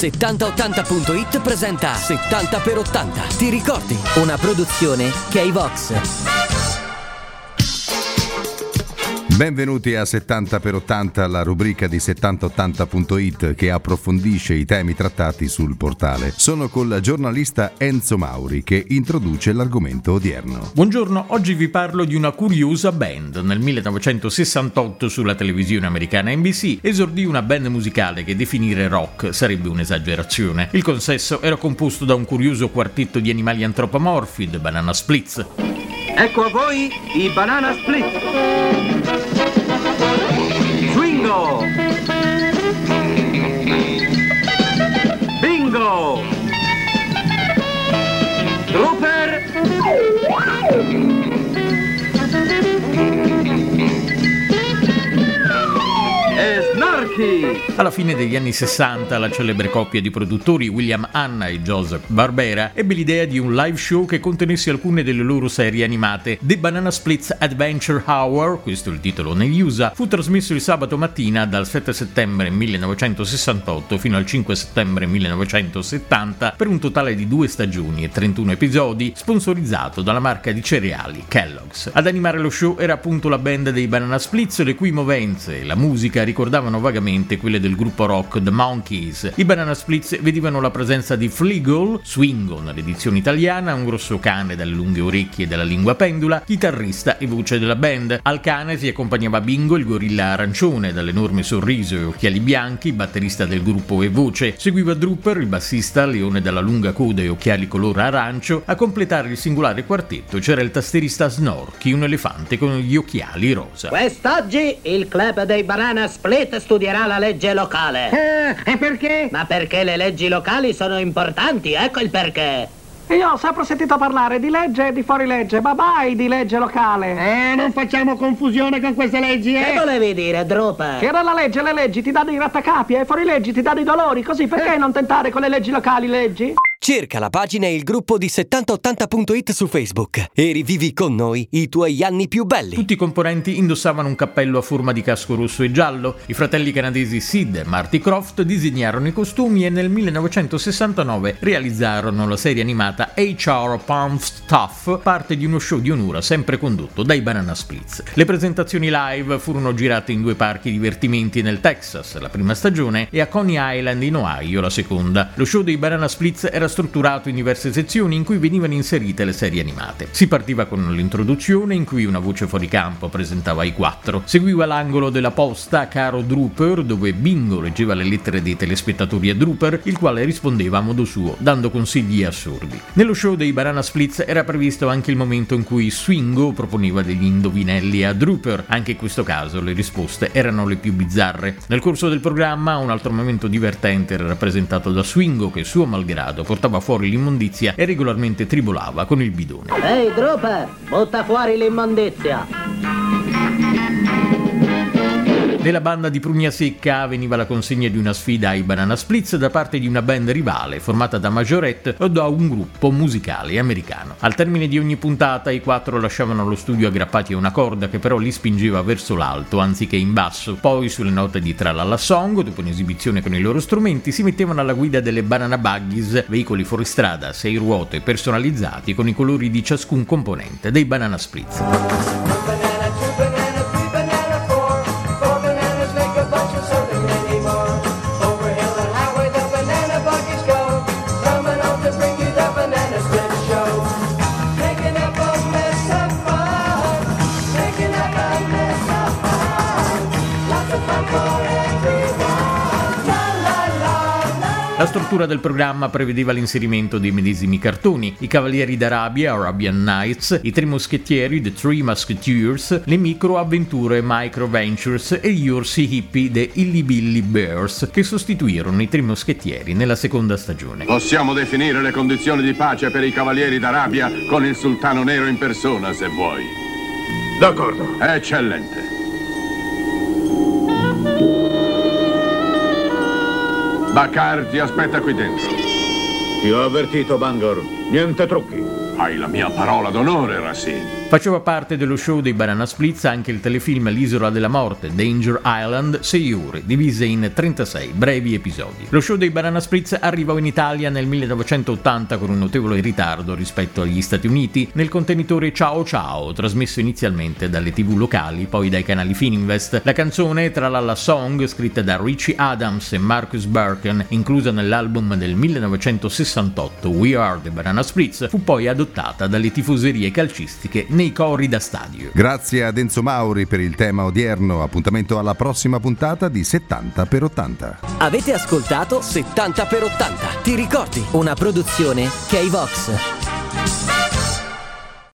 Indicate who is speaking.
Speaker 1: 7080.it presenta 70 per 80. Ti ricordi? Una produzione K-Vox.
Speaker 2: Benvenuti a 70x80, la rubrica di 7080.it che approfondisce i temi trattati sul portale. Sono col giornalista Enzo Mauri che introduce l'argomento odierno.
Speaker 3: Buongiorno, oggi vi parlo di una curiosa band. Nel 1968 sulla televisione americana NBC esordì una band musicale che definire rock sarebbe un'esagerazione. Il consesso era composto da un curioso quartetto di animali antropomorfi, The Banana Splits.
Speaker 4: Ecco a voi i Banana Split.
Speaker 3: Alla fine degli anni 60 la celebre coppia di produttori William Hanna e Joseph Barbera ebbe l'idea di un live show che contenesse alcune delle loro serie animate. The Banana Splits Adventure Hour, questo è il titolo negli USA, fu trasmesso il sabato mattina dal 7 settembre 1968 fino al 5 settembre 1970 per un totale di due stagioni e 31 episodi, sponsorizzato dalla marca di cereali Kellogg's. Ad animare lo show era appunto la band dei Banana Splits, le cui movenze e la musica ricordavano vagamente quelle del gruppo rock The Monkeys. I Banana Splits vedevano la presenza di Fleagle, Swingo nell'edizione italiana, un grosso cane dalle lunghe orecchie e dalla lingua pendula, chitarrista e voce della band. Al cane si accompagnava Bingo, il gorilla arancione, dall'enorme sorriso e occhiali bianchi, batterista del gruppo e voce. Seguiva Drooper, il bassista, leone dalla lunga coda e occhiali color arancio. A completare il singolare quartetto c'era il tastierista Snorky, un elefante con gli occhiali rosa.
Speaker 5: Quest'oggi il club dei Banana Split studierà la legge locale.
Speaker 6: Eh, e perché?
Speaker 5: Ma perché le leggi locali sono importanti, ecco il perché.
Speaker 6: Io ho sempre sentito parlare di legge e di fuorilegge, ma mai di legge locale.
Speaker 7: Eh, non facciamo confusione con queste leggi,
Speaker 5: Che
Speaker 7: eh?
Speaker 5: volevi dire, Drooper?
Speaker 6: Che nella legge le leggi ti danno i grattacapi e fuorileggi ti danno i dolori, così perché non tentare con le leggi locali leggi?
Speaker 1: Cerca la pagina e il gruppo di 7080.it su Facebook e rivivi con noi i tuoi anni più belli.
Speaker 3: Tutti i componenti indossavano un cappello a forma di casco rosso e giallo. I fratelli canadesi Sid e Marty Croft disegnarono i costumi e nel 1969 realizzarono la serie animata HR Pump Stuff, parte di uno show di onura sempre condotto dai Banana Splits. Le presentazioni live furono girate in due parchi divertimenti nel Texas, la prima stagione, e a Coney Island in Ohio, la seconda. Lo show dei Banana Splits era strutturato in diverse sezioni in cui venivano inserite le serie animate. Si partiva con l'introduzione in cui una voce fuori campo presentava i quattro. Seguiva l'angolo della posta Caro Drooper dove Bingo leggeva le lettere dei telespettatori a Drooper, il quale rispondeva a modo suo, dando consigli assurdi. Nello show dei Banana Splits era previsto anche il momento in cui Swingo proponeva degli indovinelli a Drooper. Anche in questo caso le risposte erano le più bizzarre. Nel corso del programma un altro momento divertente era rappresentato da Swingo che suo malgrado portava fuori l'immondizia e regolarmente tribolava con il bidone.
Speaker 5: Ehi, Drooper, butta fuori l'immondizia.
Speaker 3: Nella banda di Prugna Secca veniva la consegna di una sfida ai Banana Splits da parte di una band rivale formata da Majorette o da un gruppo musicale americano. Al termine di ogni puntata i quattro lasciavano lo studio aggrappati a una corda che però li spingeva verso l'alto anziché in basso. Poi sulle note di Tralala Song, dopo un'esibizione con i loro strumenti, si mettevano alla guida delle Banana Buggies, veicoli fuoristrada sei ruote personalizzati con i colori di ciascun componente dei Banana Splits. La struttura del programma prevedeva l'inserimento dei medesimi cartoni, i Cavalieri d'Arabia, Arabian Nights, i Tre Moschettieri, The Three Musketeers, le microavventure Micro Ventures e gli orsi hippie The Illy Billy Bears, che sostituirono i Tre Moschettieri nella seconda stagione.
Speaker 8: Possiamo definire le condizioni di pace per i cavalieri d'Arabia con il sultano nero in persona, se vuoi.
Speaker 9: D'accordo.
Speaker 8: Eccellente. Bakar ti aspetta qui dentro.
Speaker 9: Ti ho avvertito, Bangor. Niente trucchi.
Speaker 8: Hai la mia parola d'onore, Racine.
Speaker 3: Faceva parte dello show dei Banana Splits anche il telefilm L'isola della morte, Danger Island, 6 ore, divise in 36 brevi episodi. Lo show dei Banana Splits arrivò in Italia nel 1980 con un notevole ritardo rispetto agli Stati Uniti nel contenitore Ciao Ciao, trasmesso inizialmente dalle tv locali, poi dai canali Fininvest. La canzone, tra la song, scritta da Richie Adams e Marcus Birken, inclusa nell'album del 1968 We Are the Banana Splits, fu poi adottata dalle tifoserie calcistiche nei cori da stadio.
Speaker 2: Grazie ad Enzo Mauri per il tema odierno. Appuntamento alla prossima puntata di 70 per 80.
Speaker 1: Avete ascoltato 70 per 80. Ti ricordi?
Speaker 10: Una produzione K-Vox.